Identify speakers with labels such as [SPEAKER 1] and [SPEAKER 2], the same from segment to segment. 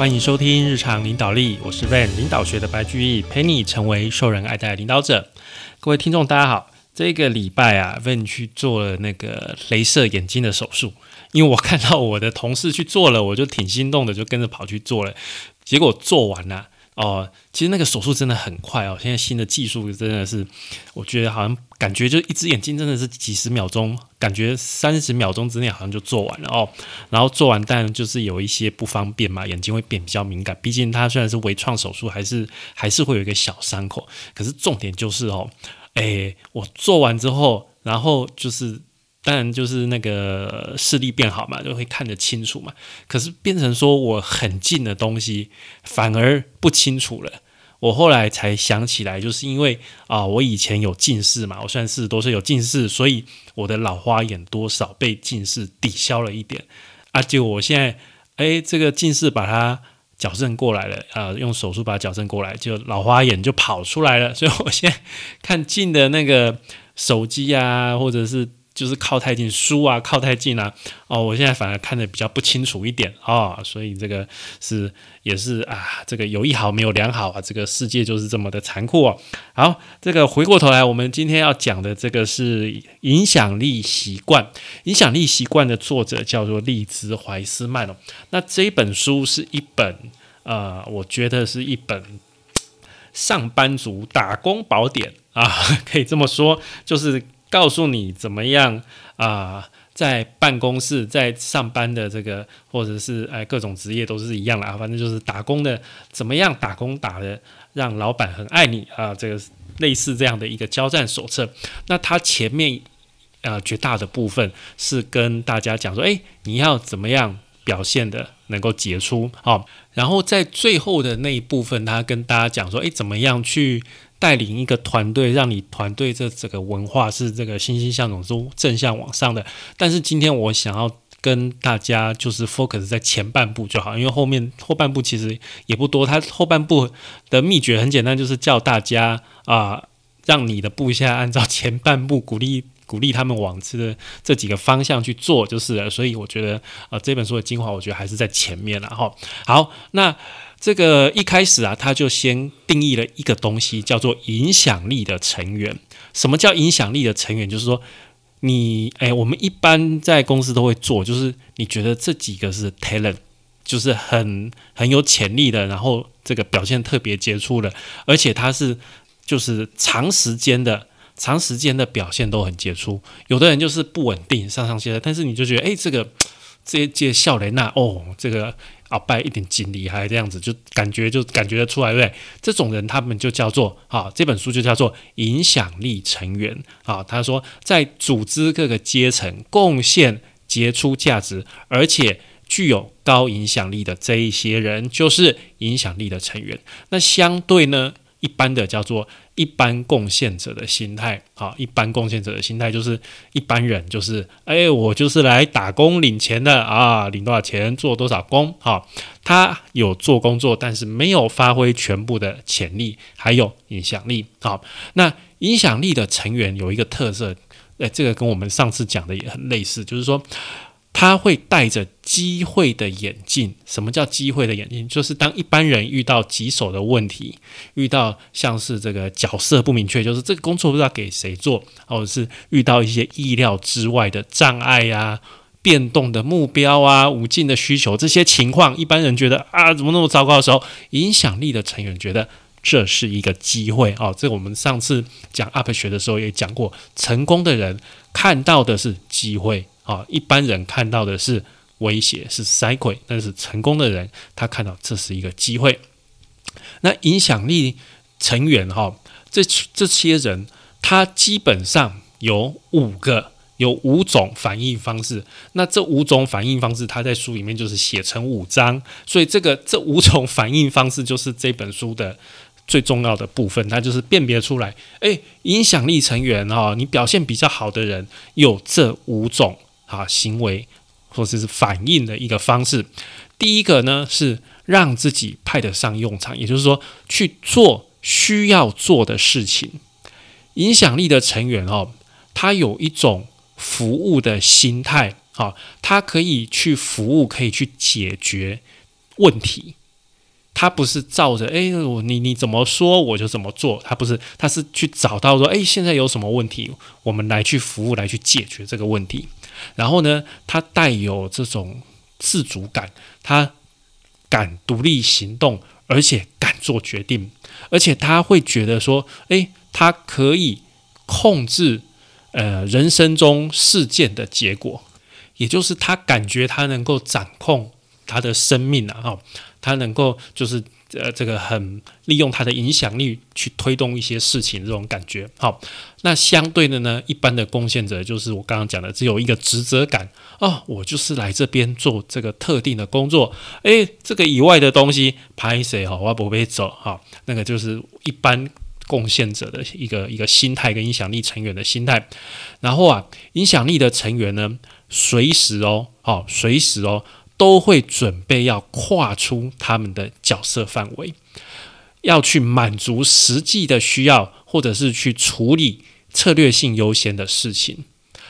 [SPEAKER 1] 欢迎收听日常领导力，我是 Van 领导学的白居易，陪你成为受人爱戴的领导者。各位听众，大家好。这个礼拜啊，Van 去做了那个镭射眼睛的手术，因为我看到我的同事去做了，我就挺心动的，就跟着跑去做了。结果做完了。哦，其实那个手术真的很快哦。现在新的技术真的是，我觉得好像感觉就一只眼睛真的是几十秒钟，感觉三十秒钟之内好像就做完了哦。然后做完，但就是有一些不方便嘛，眼睛会变比较敏感。毕竟它虽然是微创手术，还是还是会有一个小伤口。可是重点就是哦，诶，我做完之后，然后就是。当然就是那个视力变好嘛，就会看得清楚嘛。可是变成说我很近的东西反而不清楚了。我后来才想起来，就是因为啊，我以前有近视嘛，我算是都是有近视，所以我的老花眼多少被近视抵消了一点啊。就我现在哎，这个近视把它矫正过来了啊，用手术把它矫正过来，就老花眼就跑出来了。所以我现在看近的那个手机啊，或者是。就是靠太近书啊，靠太近啊，哦，我现在反而看得比较不清楚一点啊，所以这个是也是啊，这个有一好没有两好啊，这个世界就是这么的残酷哦。好，这个回过头来，我们今天要讲的这个是影响力习惯，影响力习惯的作者叫做利兹怀斯曼哦。那这一本书是一本呃，我觉得是一本上班族打工宝典啊，可以这么说，就是。告诉你怎么样啊，在办公室在上班的这个，或者是哎各种职业都是一样的啊，反正就是打工的怎么样打工打的让老板很爱你啊，这个类似这样的一个交战手册。那它前面呃绝大的部分是跟大家讲说，哎你要怎么样表现的能够杰出啊，然后在最后的那一部分，他跟大家讲说，哎怎么样去。带领一个团队，让你团队这整个文化是这个欣欣向荣、是正向往上的。但是今天我想要跟大家就是 focus 在前半部就好，因为后面后半部其实也不多。它后半部的秘诀很简单，就是叫大家啊，让你的部下按照前半部鼓励鼓励他们往这这几个方向去做，就是了。所以我觉得啊，这本书的精华，我觉得还是在前面了哈。好，那。这个一开始啊，他就先定义了一个东西，叫做影响力的成员。什么叫影响力的成员？就是说，你哎，我们一般在公司都会做，就是你觉得这几个是 talent，就是很很有潜力的，然后这个表现特别杰出的，而且他是就是长时间的、长时间的表现都很杰出。有的人就是不稳定，上上下下，但是你就觉得哎，这个这届笑雷娜哦，这个。啊，拜一点精力还这样子，就感觉就感觉得出来，对不对？这种人他们就叫做啊，这本书就叫做影响力成员啊。他说，在组织各个阶层贡献杰出价值，而且具有高影响力的这一些人，就是影响力的成员。那相对呢，一般的叫做。一般贡献者的心态，好，一般贡献者的心态就是一般人，就是哎，我就是来打工领钱的啊，领多少钱做多少工，好，他有做工作，但是没有发挥全部的潜力，还有影响力，好，那影响力的成员有一个特色，哎，这个跟我们上次讲的也很类似，就是说。他会带着机会的眼镜。什么叫机会的眼镜？就是当一般人遇到棘手的问题，遇到像是这个角色不明确，就是这个工作不知道给谁做，或者是遇到一些意料之外的障碍呀、变动的目标啊、无尽的需求这些情况，一般人觉得啊，怎么那么糟糕的时候，影响力的成员觉得这是一个机会哦。这我们上次讲 UP 学的时候也讲过，成功的人看到的是机会。啊，一般人看到的是威胁，是塞鬼，但是成功的人他看到这是一个机会。那影响力成员哈，这这些人他基本上有五个，有五种反应方式。那这五种反应方式，他在书里面就是写成五章，所以这个这五种反应方式就是这本书的最重要的部分，那就是辨别出来，诶，影响力成员哈，你表现比较好的人有这五种。啊，行为或者是反应的一个方式。第一个呢是让自己派得上用场，也就是说去做需要做的事情。影响力的成员哦，他有一种服务的心态，好，他可以去服务，可以去解决问题，他不是照着哎，我你你怎么说我就怎么做，他不是，他是去找到说哎，现在有什么问题，我们来去服务，来去解决这个问题。然后呢，他带有这种自主感，他敢独立行动，而且敢做决定，而且他会觉得说，哎，他可以控制呃人生中事件的结果，也就是他感觉他能够掌控他的生命啊，哈。他能够就是呃，这个很利用他的影响力去推动一些事情，这种感觉好。那相对的呢，一般的贡献者就是我刚刚讲的，只有一个职责感哦，我就是来这边做这个特定的工作，诶，这个以外的东西拍谁哈，我不会走哈。那个就是一般贡献者的一个一个心态跟影响力成员的心态。然后啊，影响力的成员呢，随时哦，好，随时哦。都会准备要跨出他们的角色范围，要去满足实际的需要，或者是去处理策略性优先的事情。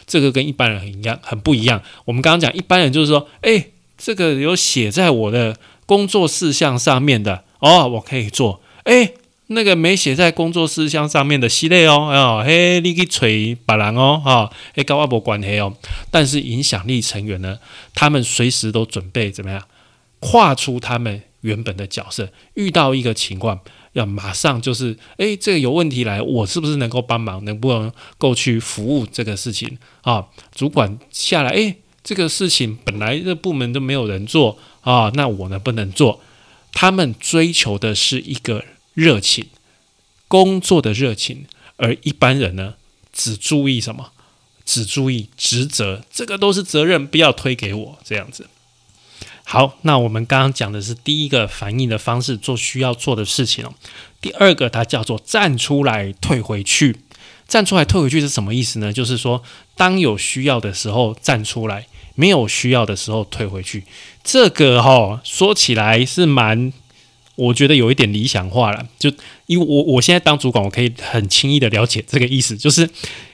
[SPEAKER 1] 这个跟一般人很一样，很不一样。我们刚刚讲一般人就是说，诶，这个有写在我的工作事项上面的哦，我可以做。诶。那个没写在工作事项上面的系列哦，哦，嘿，你去锤别人哦，哈，嘿，跟我无关系哦。但是影响力成员呢，他们随时都准备怎么样，跨出他们原本的角色，遇到一个情况，要马上就是，诶，这个有问题来，我是不是能够帮忙，能不能够去服务这个事情啊？主管下来，诶，这个事情本来这部门都没有人做啊，那我能不能做？他们追求的是一个。热情，工作的热情，而一般人呢，只注意什么？只注意职责，这个都是责任，不要推给我这样子。好，那我们刚刚讲的是第一个反应的方式，做需要做的事情哦。第二个，它叫做站出来退回去。站出来退回去是什么意思呢？就是说，当有需要的时候站出来，没有需要的时候退回去。这个哈，说起来是蛮。我觉得有一点理想化了，就因为我我现在当主管，我可以很轻易的了解这个意思，就是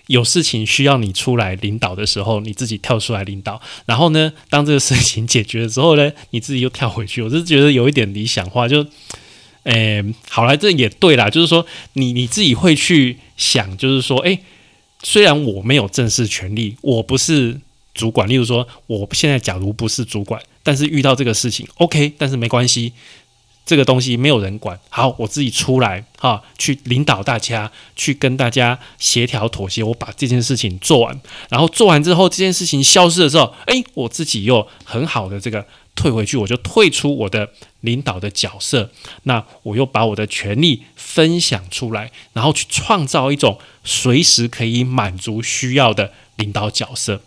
[SPEAKER 1] 有事情需要你出来领导的时候，你自己跳出来领导，然后呢，当这个事情解决的时候呢，你自己又跳回去。我是觉得有一点理想化，就，诶，好了，这也对啦，就是说你你自己会去想，就是说，诶，虽然我没有正式权利，我不是主管，例如说我现在假如不是主管，但是遇到这个事情，OK，但是没关系。这个东西没有人管，好，我自己出来哈，去领导大家，去跟大家协调妥协，我把这件事情做完，然后做完之后，这件事情消失的时候，诶，我自己又很好的这个退回去，我就退出我的领导的角色，那我又把我的权利分享出来，然后去创造一种随时可以满足需要的领导角色。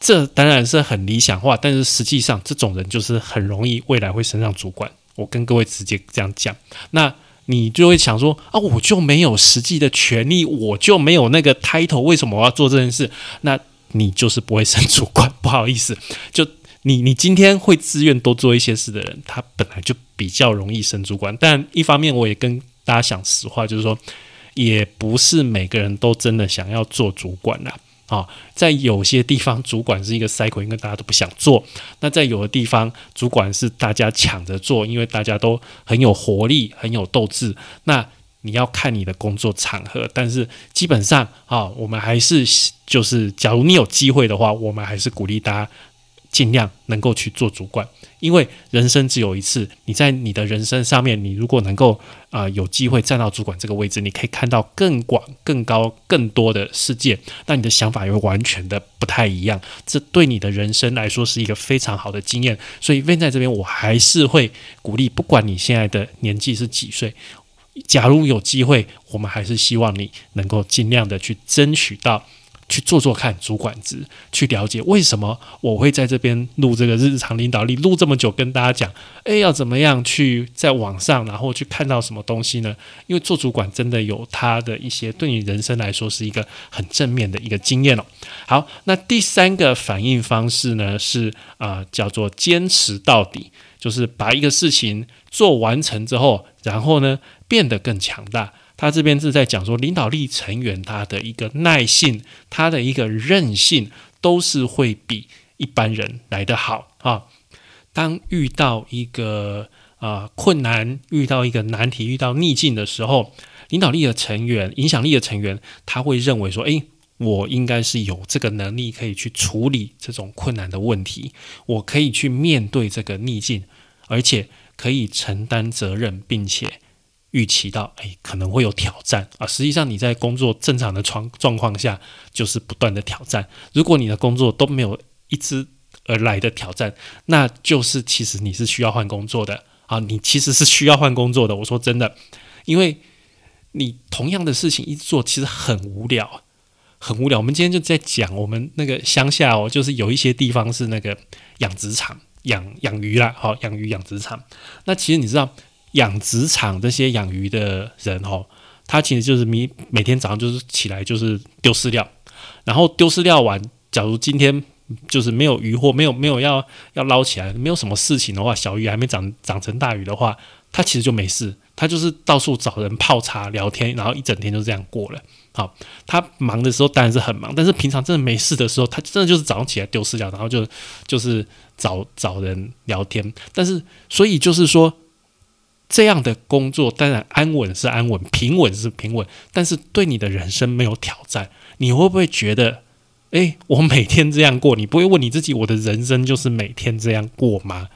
[SPEAKER 1] 这当然是很理想化，但是实际上这种人就是很容易未来会升上主管。我跟各位直接这样讲，那你就会想说啊，我就没有实际的权利，我就没有那个 title，为什么我要做这件事？那你就是不会升主管，不好意思，就你你今天会自愿多做一些事的人，他本来就比较容易升主管。但一方面，我也跟大家讲实话，就是说，也不是每个人都真的想要做主管啦。啊，在有些地方，主管是一个 cycle，因为大家都不想做；那在有的地方，主管是大家抢着做，因为大家都很有活力、很有斗志。那你要看你的工作场合，但是基本上啊，我们还是就是，假如你有机会的话，我们还是鼓励大家。尽量能够去做主管，因为人生只有一次。你在你的人生上面，你如果能够啊有机会站到主管这个位置，你可以看到更广、更高、更多的世界，那你的想法也会完全的不太一样。这对你的人生来说是一个非常好的经验。所以，问在这边，我还是会鼓励，不管你现在的年纪是几岁，假如有机会，我们还是希望你能够尽量的去争取到。去做做看主管职，去了解为什么我会在这边录这个日常领导力，录这么久，跟大家讲，诶，要怎么样去在网上，然后去看到什么东西呢？因为做主管真的有他的一些对你人生来说是一个很正面的一个经验哦。好，那第三个反应方式呢是啊，叫做坚持到底，就是把一个事情做完成之后，然后呢变得更强大。他这边是在讲说，领导力成员他的一个耐性，他的一个韧性，都是会比一般人来得好啊。当遇到一个啊困难、遇到一个难题、遇到逆境的时候，领导力的成员、影响力的成员，他会认为说：“诶，我应该是有这个能力可以去处理这种困难的问题，我可以去面对这个逆境，而且可以承担责任，并且预期到，诶可能会有挑战啊。实际上你在工作正常的状状况下，就是不断的挑战。如果你的工作都没有一直而来的挑战，那就是其实你是需要换工作的啊！你其实是需要换工作的。我说真的，因为你同样的事情一直做，其实很无聊，很无聊。我们今天就在讲我们那个乡下哦，就是有一些地方是那个养殖场养养鱼啦，好养鱼养殖场。那其实你知道养殖场这些养鱼的人哦，他其实就是每每天早上就是起来就是丢饲料，然后丢饲料完，假如今天。就是没有鱼或没有没有要要捞起来，没有什么事情的话，小鱼还没长长成大鱼的话，他其实就没事，他就是到处找人泡茶聊天，然后一整天就这样过了。好，他忙的时候当然是很忙，但是平常真的没事的时候，他真的就是早上起来丢饲料，然后就就是找找人聊天。但是所以就是说，这样的工作当然安稳是安稳，平稳是平稳，但是对你的人生没有挑战，你会不会觉得？诶，我每天这样过，你不会问你自己，我的人生就是每天这样过吗？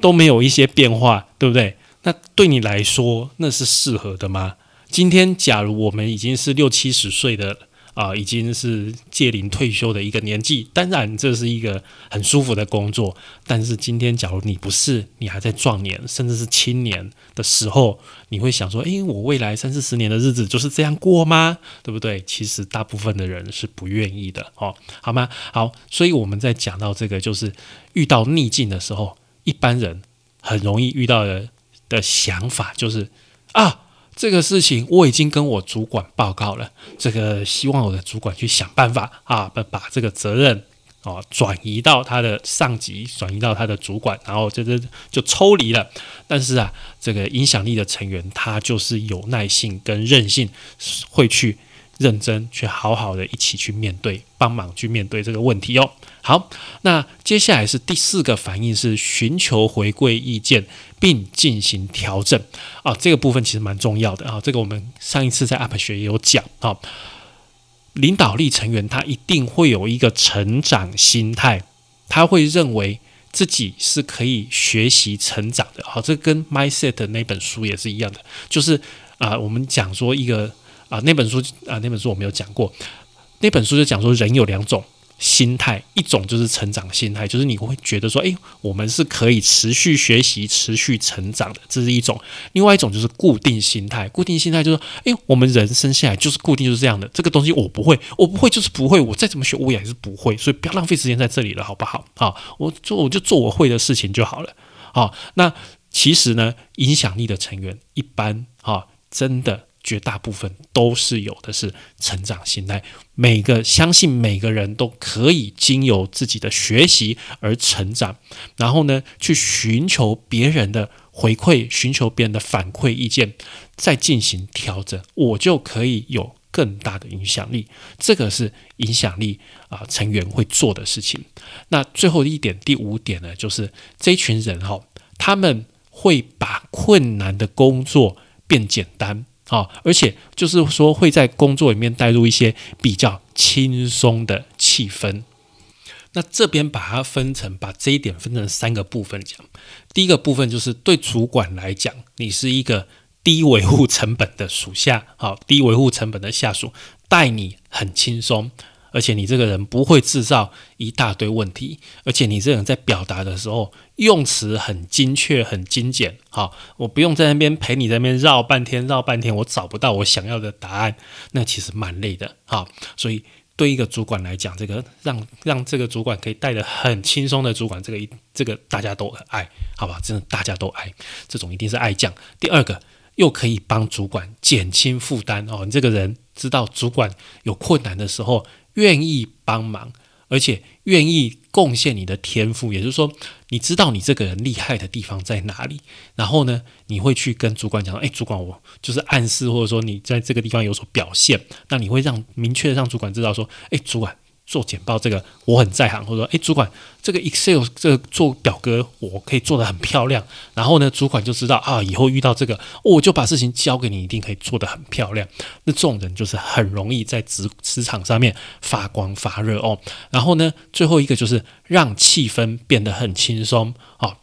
[SPEAKER 1] 都没有一些变化，对不对？那对你来说，那是适合的吗？今天，假如我们已经是六七十岁的。啊，已经是届龄退休的一个年纪，当然这是一个很舒服的工作。但是今天，假如你不是，你还在壮年，甚至是青年的时候，你会想说：，诶，我未来三四十年的日子就是这样过吗？对不对？其实大部分的人是不愿意的，哦，好吗？好，所以我们在讲到这个，就是遇到逆境的时候，一般人很容易遇到的的想法就是啊。这个事情我已经跟我主管报告了，这个希望我的主管去想办法啊，把把这个责任啊转移到他的上级，转移到他的主管，然后这这就抽离了。但是啊，这个影响力的成员他就是有耐性跟韧性，会去。认真去好好的一起去面对，帮忙去面对这个问题哦。好，那接下来是第四个反应是寻求回归意见并进行调整啊，这个部分其实蛮重要的啊。这个我们上一次在 UP 学也有讲啊，领导力成员他一定会有一个成长心态，他会认为自己是可以学习成长的。好，这跟 Mindset 那本书也是一样的，就是啊，我们讲说一个。啊，那本书啊，那本书我没有讲过。那本书就讲说，人有两种心态，一种就是成长心态，就是你会觉得说，诶，我们是可以持续学习、持续成长的，这是一种；另外一种就是固定心态，固定心态就是，诶，我们人生下来就是固定就是这样的，这个东西我不会，我不会就是不会，我再怎么学我也还是不会，所以不要浪费时间在这里了，好不好？好，我做我就做我会的事情就好了。好，那其实呢，影响力的成员一般哈，真的。绝大部分都是有的是成长心态，每个相信每个人都可以经由自己的学习而成长，然后呢，去寻求别人的回馈，寻求别人的反馈意见，再进行调整，我就可以有更大的影响力。这个是影响力啊成员会做的事情。那最后一点，第五点呢，就是这群人哈，他们会把困难的工作变简单。啊，而且就是说会在工作里面带入一些比较轻松的气氛。那这边把它分成，把这一点分成三个部分讲。第一个部分就是对主管来讲，你是一个低维护成本的属下，好，低维护成本的下属，带你很轻松。而且你这个人不会制造一大堆问题，而且你这个人在表达的时候用词很精确、很精简。好，我不用在那边陪你在那边绕半天、绕半天，我找不到我想要的答案，那其实蛮累的。好，所以对一个主管来讲，这个让让这个主管可以带的很轻松的主管，这个一这个大家都很爱，好吧？真的大家都爱，这种一定是爱将。第二个，又可以帮主管减轻负担哦。你这个人知道主管有困难的时候。愿意帮忙，而且愿意贡献你的天赋，也就是说，你知道你这个人厉害的地方在哪里，然后呢，你会去跟主管讲，哎，主管，我就是暗示或者说你在这个地方有所表现，那你会让明确的让主管知道说，哎，主管，做简报这个我很在行，或者说，诶，主管这个 Excel 这个做表格我可以做得很漂亮，然后呢，主管就知道啊，以后遇到这个，我就把事情交给你，一定可以做得很漂亮。那这种人就是很容易在职职场上面发光发热哦。然后呢，最后一个就是让气氛变得很轻松啊。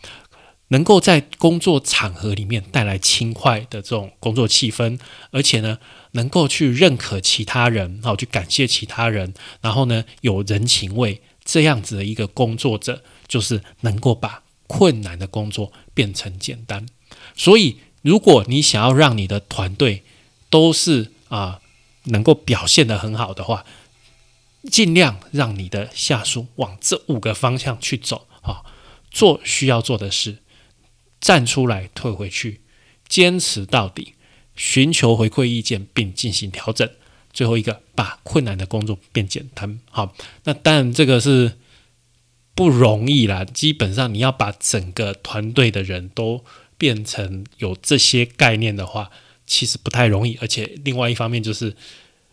[SPEAKER 1] 能够在工作场合里面带来轻快的这种工作气氛，而且呢，能够去认可其他人，好去感谢其他人，然后呢，有人情味，这样子的一个工作者，就是能够把困难的工作变成简单。所以，如果你想要让你的团队都是啊能够表现得很好的话，尽量让你的下属往这五个方向去走啊，做需要做的事。站出来，退回去，坚持到底，寻求回馈意见并进行调整。最后一个，把困难的工作变简单。好，那当然这个是不容易啦。基本上你要把整个团队的人都变成有这些概念的话，其实不太容易。而且另外一方面就是，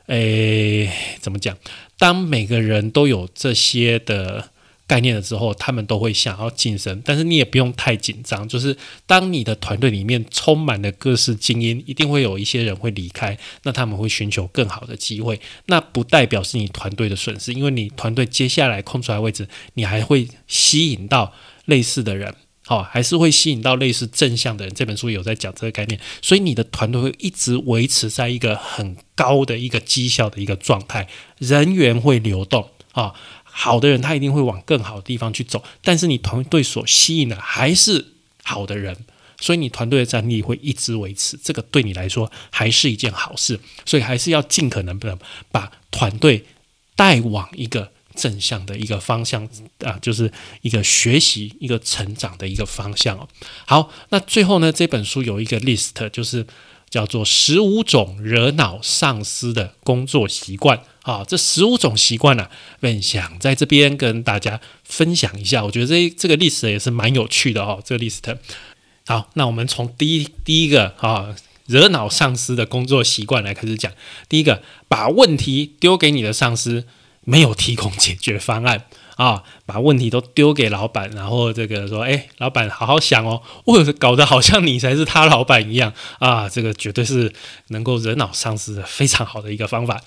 [SPEAKER 1] 诶，怎么讲？当每个人都有这些的。概念了之后，他们都会想要晋升，但是你也不用太紧张。就是当你的团队里面充满了各式精英，一定会有一些人会离开，那他们会寻求更好的机会。那不代表是你团队的损失，因为你团队接下来空出来位置，你还会吸引到类似的人，好，还是会吸引到类似正向的人。这本书有在讲这个概念，所以你的团队会一直维持在一个很高的一个绩效的一个状态，人员会流动啊。好的人，他一定会往更好的地方去走，但是你团队所吸引的还是好的人，所以你团队的战力会一直维持，这个对你来说还是一件好事，所以还是要尽可能的把团队带往一个正向的一个方向啊，就是一个学习、一个成长的一个方向哦。好，那最后呢，这本书有一个 list，就是。叫做十五种惹恼上司的工作习惯啊，这十五种习惯呢，问想在这边跟大家分享一下。我觉得这这个历史也是蛮有趣的哦。这个 list 好，那我们从第一第一个啊惹恼上司的工作习惯来开始讲。第一个，把问题丢给你的上司，没有提供解决方案。啊，把问题都丢给老板，然后这个说，哎，老板好好想哦，或者搞得好像你才是他老板一样啊，这个绝对是能够惹恼上司的非常好的一个方法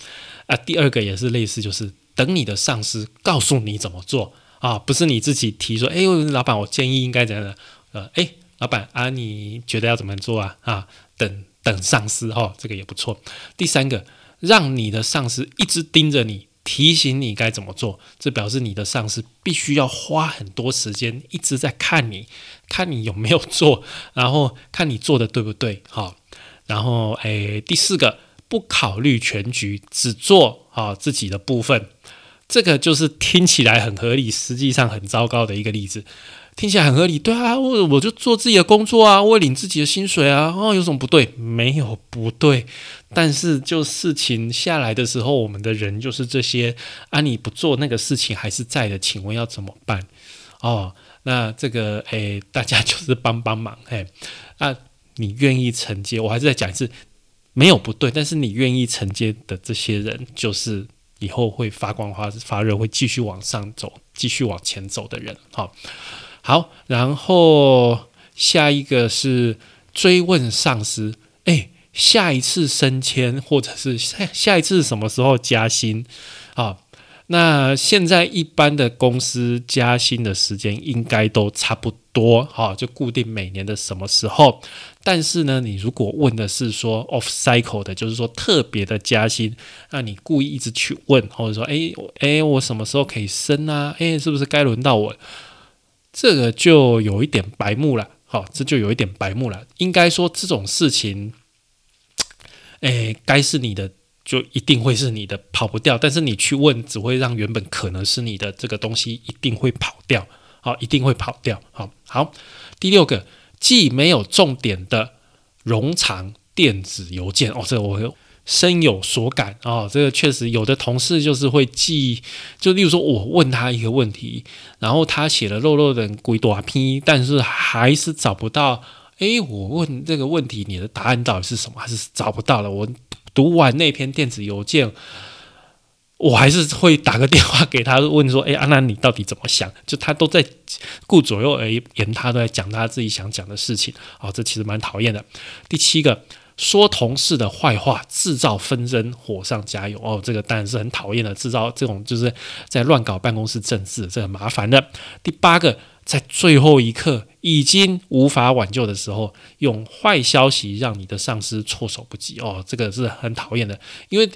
[SPEAKER 1] 啊。第二个也是类似，就是等你的上司告诉你怎么做啊，不是你自己提说，哎，老板，我建议应该怎样的？呃，哎，老板啊，你觉得要怎么做啊？啊，等等上司哦，这个也不错。第三个，让你的上司一直盯着你。提醒你该怎么做，这表示你的上司必须要花很多时间一直在看你，看你有没有做，然后看你做的对不对，好，然后诶，第四个不考虑全局，只做好自己的部分，这个就是听起来很合理，实际上很糟糕的一个例子。听起来很合理，对啊，我我就做自己的工作啊，我领自己的薪水啊，哦，有什么不对？没有不对，但是就事情下来的时候，我们的人就是这些啊，你不做那个事情还是在的，请问要怎么办？哦，那这个诶，大家就是帮帮忙，嘿，啊，你愿意承接？我还是再讲一次，没有不对，但是你愿意承接的这些人，就是以后会发光发发热，会继续往上走，继续往前走的人，好。好，然后下一个是追问上司，哎，下一次升迁或者是下 下一次什么时候加薪啊？那现在一般的公司加薪的时间应该都差不多，哈，就固定每年的什么时候。但是呢，你如果问的是说 off cycle 的，就是说特别的加薪，那你故意一直去问，或者说，哎，哎，我什么时候可以升啊？哎，是不是该轮到我？这个就有一点白目了，好，这就有一点白目了。应该说这种事情，哎，该是你的就一定会是你的，跑不掉。但是你去问，只会让原本可能是你的这个东西一定会跑掉，好，一定会跑掉。好，好，第六个，既没有重点的冗长电子邮件，哦，这个我。深有所感啊，这个确实有的同事就是会记，就例如说我问他一个问题，然后他写了漏漏的鬼多批，但是还是找不到。诶，我问这个问题，你的答案到底是什么？还是找不到了？我读完那篇电子邮件，我还是会打个电话给他问说：“哎，阿南，你到底怎么想？”就他都在顾左右而言他，都在讲他自己想讲的事情。哦，这其实蛮讨厌的。第七个，说同事的坏话，制造纷争，火上加油。哦，这个当然是很讨厌的，制造这种就是在乱搞办公室政治，这很麻烦的。第八个，在最后一刻已经无法挽救的时候，用坏消息让你的上司措手不及。哦，这个是很讨厌的，因为。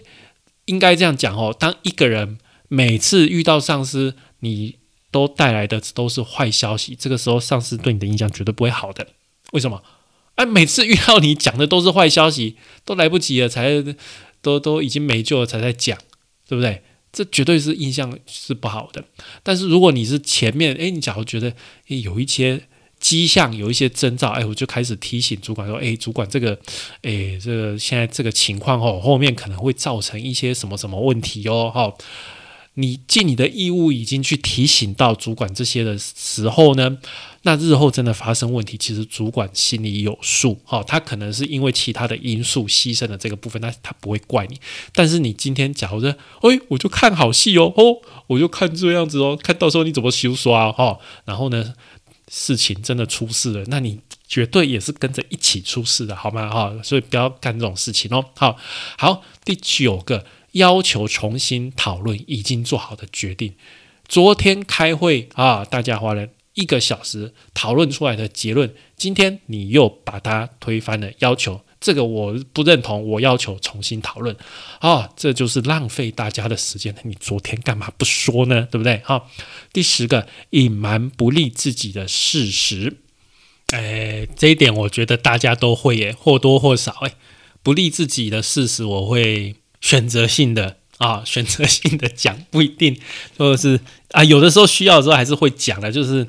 [SPEAKER 1] 应该这样讲哦，当一个人每次遇到上司，你都带来的都是坏消息，这个时候上司对你的印象绝对不会好的。为什么？哎，每次遇到你讲的都是坏消息，都来不及了，才都都已经没救了，才在讲，对不对？这绝对是印象是不好的。但是如果你是前面，哎，你假如觉得有一些。迹象有一些征兆，哎，我就开始提醒主管说，哎，主管这个，哎，这个现在这个情况哦，后面可能会造成一些什么什么问题哦，哈，你尽你的义务已经去提醒到主管这些的时候呢，那日后真的发生问题，其实主管心里有数，哈，他可能是因为其他的因素牺牲了这个部分，那他不会怪你，但是你今天假如说，哎，我就看好戏哦，哦，我就看这样子哦，看到时候你怎么修刷哈，然后呢？事情真的出事了，那你绝对也是跟着一起出事的，好吗？哈，所以不要干这种事情哦。好，好，第九个要求重新讨论已经做好的决定。昨天开会啊，大家花了一个小时讨论出来的结论，今天你又把它推翻了，要求。这个我不认同，我要求重新讨论啊！这就是浪费大家的时间。你昨天干嘛不说呢？对不对？好，第十个，隐瞒不利自己的事实。哎，这一点我觉得大家都会耶，或多或少哎，不利自己的事实，我会选择性的啊，选择性的讲，不一定，或者是啊，有的时候需要的时候还是会讲的，就是。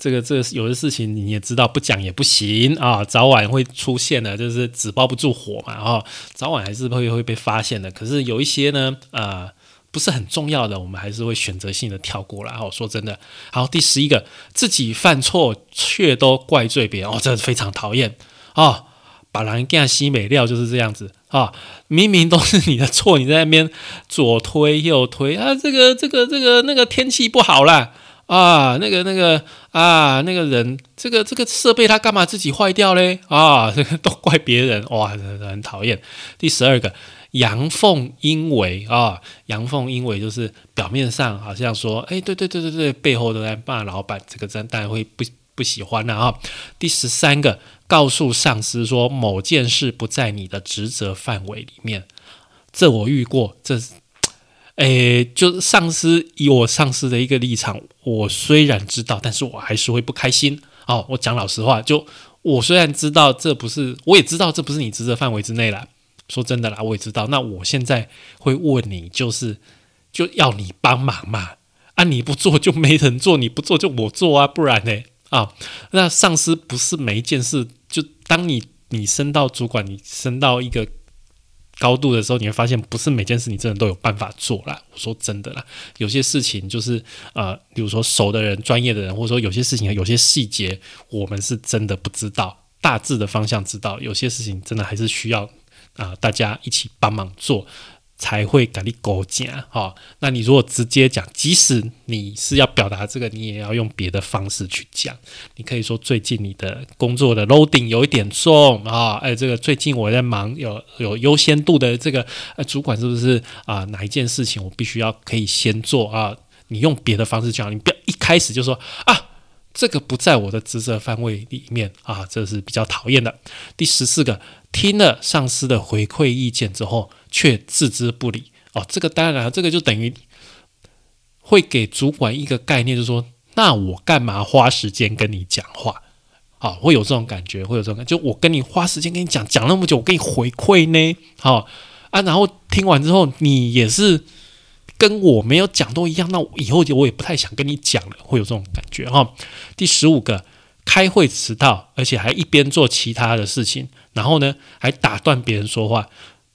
[SPEAKER 1] 这个这个有的事情你也知道，不讲也不行啊，早晚会出现的，就是纸包不住火嘛，哈，早晚还是会会被发现的。可是有一些呢，呃，不是很重要的，我们还是会选择性的跳过来。哦，说真的，好，第十一个，自己犯错却都怪罪别人，哦，这非常讨厌哦，把人干西美料就是这样子啊，明明都是你的错，你在那边左推右推啊，这个这个这个那个天气不好啦。啊，那个那个啊，那个人，这个这个设备他干嘛自己坏掉嘞？啊，这个 都怪别人，哇，很讨厌。第十二个，阳奉阴违啊，阳奉阴违就是表面上好像说，哎，对对对对对，背后都在骂老板，这个真当然会不不喜欢了啊。第十三个，告诉上司说某件事不在你的职责范围里面，这我遇过，这。诶，就是上司以我上司的一个立场，我虽然知道，但是我还是会不开心。哦，我讲老实话，就我虽然知道这不是，我也知道这不是你职责范围之内了。说真的啦，我也知道。那我现在会问你，就是就要你帮忙嘛？啊，你不做就没人做，你不做就我做啊，不然呢？啊，那上司不是每一件事，就当你你升到主管，你升到一个。高度的时候，你会发现不是每件事你真的都有办法做啦。我说真的啦，有些事情就是呃，比如说熟的人、专业的人，或者说有些事情、有些细节，我们是真的不知道，大致的方向知道，有些事情真的还是需要啊大家一起帮忙做。才会跟你勾讲哈，那你如果直接讲，即使你是要表达这个，你也要用别的方式去讲。你可以说最近你的工作的 loading 有一点重啊，哎，这个最近我在忙，有有优先度的这个呃主管是不是啊？哪一件事情我必须要可以先做啊？你用别的方式讲，你不要一开始就说啊，这个不在我的职责范围里面啊，这是比较讨厌的。第十四个，听了上司的回馈意见之后。却置之不理哦，这个当然，这个就等于会给主管一个概念，就是说，那我干嘛花时间跟你讲话？好，会有这种感觉，会有这种感觉，就我跟你花时间跟你讲讲那么久，我给你回馈呢？好啊，然后听完之后，你也是跟我没有讲都一样，那以后就我也不太想跟你讲了，会有这种感觉哈。第十五个，开会迟到，而且还一边做其他的事情，然后呢，还打断别人说话。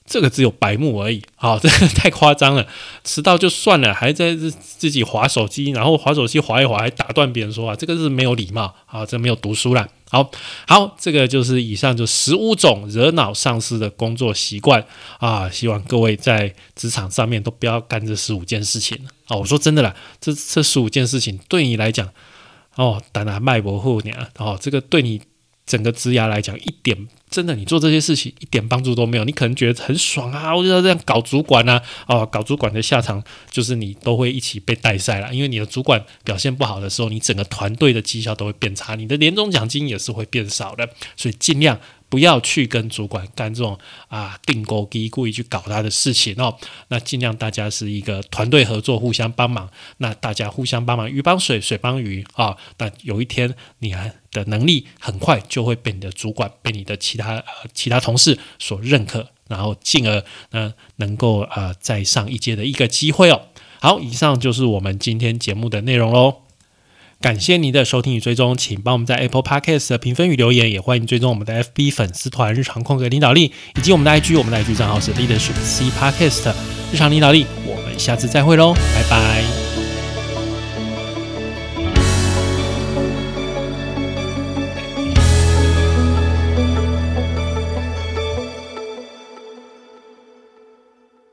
[SPEAKER 1] 这个只有白目而已，好，这个太夸张了。迟到就算了，还在自己划手机，然后划手机划一划，还打断别人说话，这个是没有礼貌。啊，这没有读书了好好，这个就是以上就十五种惹恼上司的工作习惯。啊，希望各位在职场上面都不要干这十五件事情。啊。我说真的啦，这这十五件事情对你来讲，哦，当然脉搏后年哦，这个对你整个职涯来讲一点。真的，你做这些事情一点帮助都没有。你可能觉得很爽啊，我就要这样搞主管啊，哦，搞主管的下场就是你都会一起被带赛了。因为你的主管表现不好的时候，你整个团队的绩效都会变差，你的年终奖金也是会变少的。所以尽量。不要去跟主管干这种啊定勾机，故意去搞他的事情哦。那尽量大家是一个团队合作，互相帮忙。那大家互相帮忙，鱼帮水，水帮鱼啊。那有一天你的能力很快就会被你的主管、被你的其他呃其他同事所认可，然后进而呢能够啊再上一阶的一个机会哦。好，以上就是我们今天节目的内容喽。感谢您的收听与追踪，请帮我们在 Apple Podcast 的评分与留言，也欢迎追踪我们的 FB 粉丝团“日常空格领导力”以及我们的 IG，我们的 IG 账号是 Leadership C Podcast 日常领导力。我们下次再会喽，拜拜。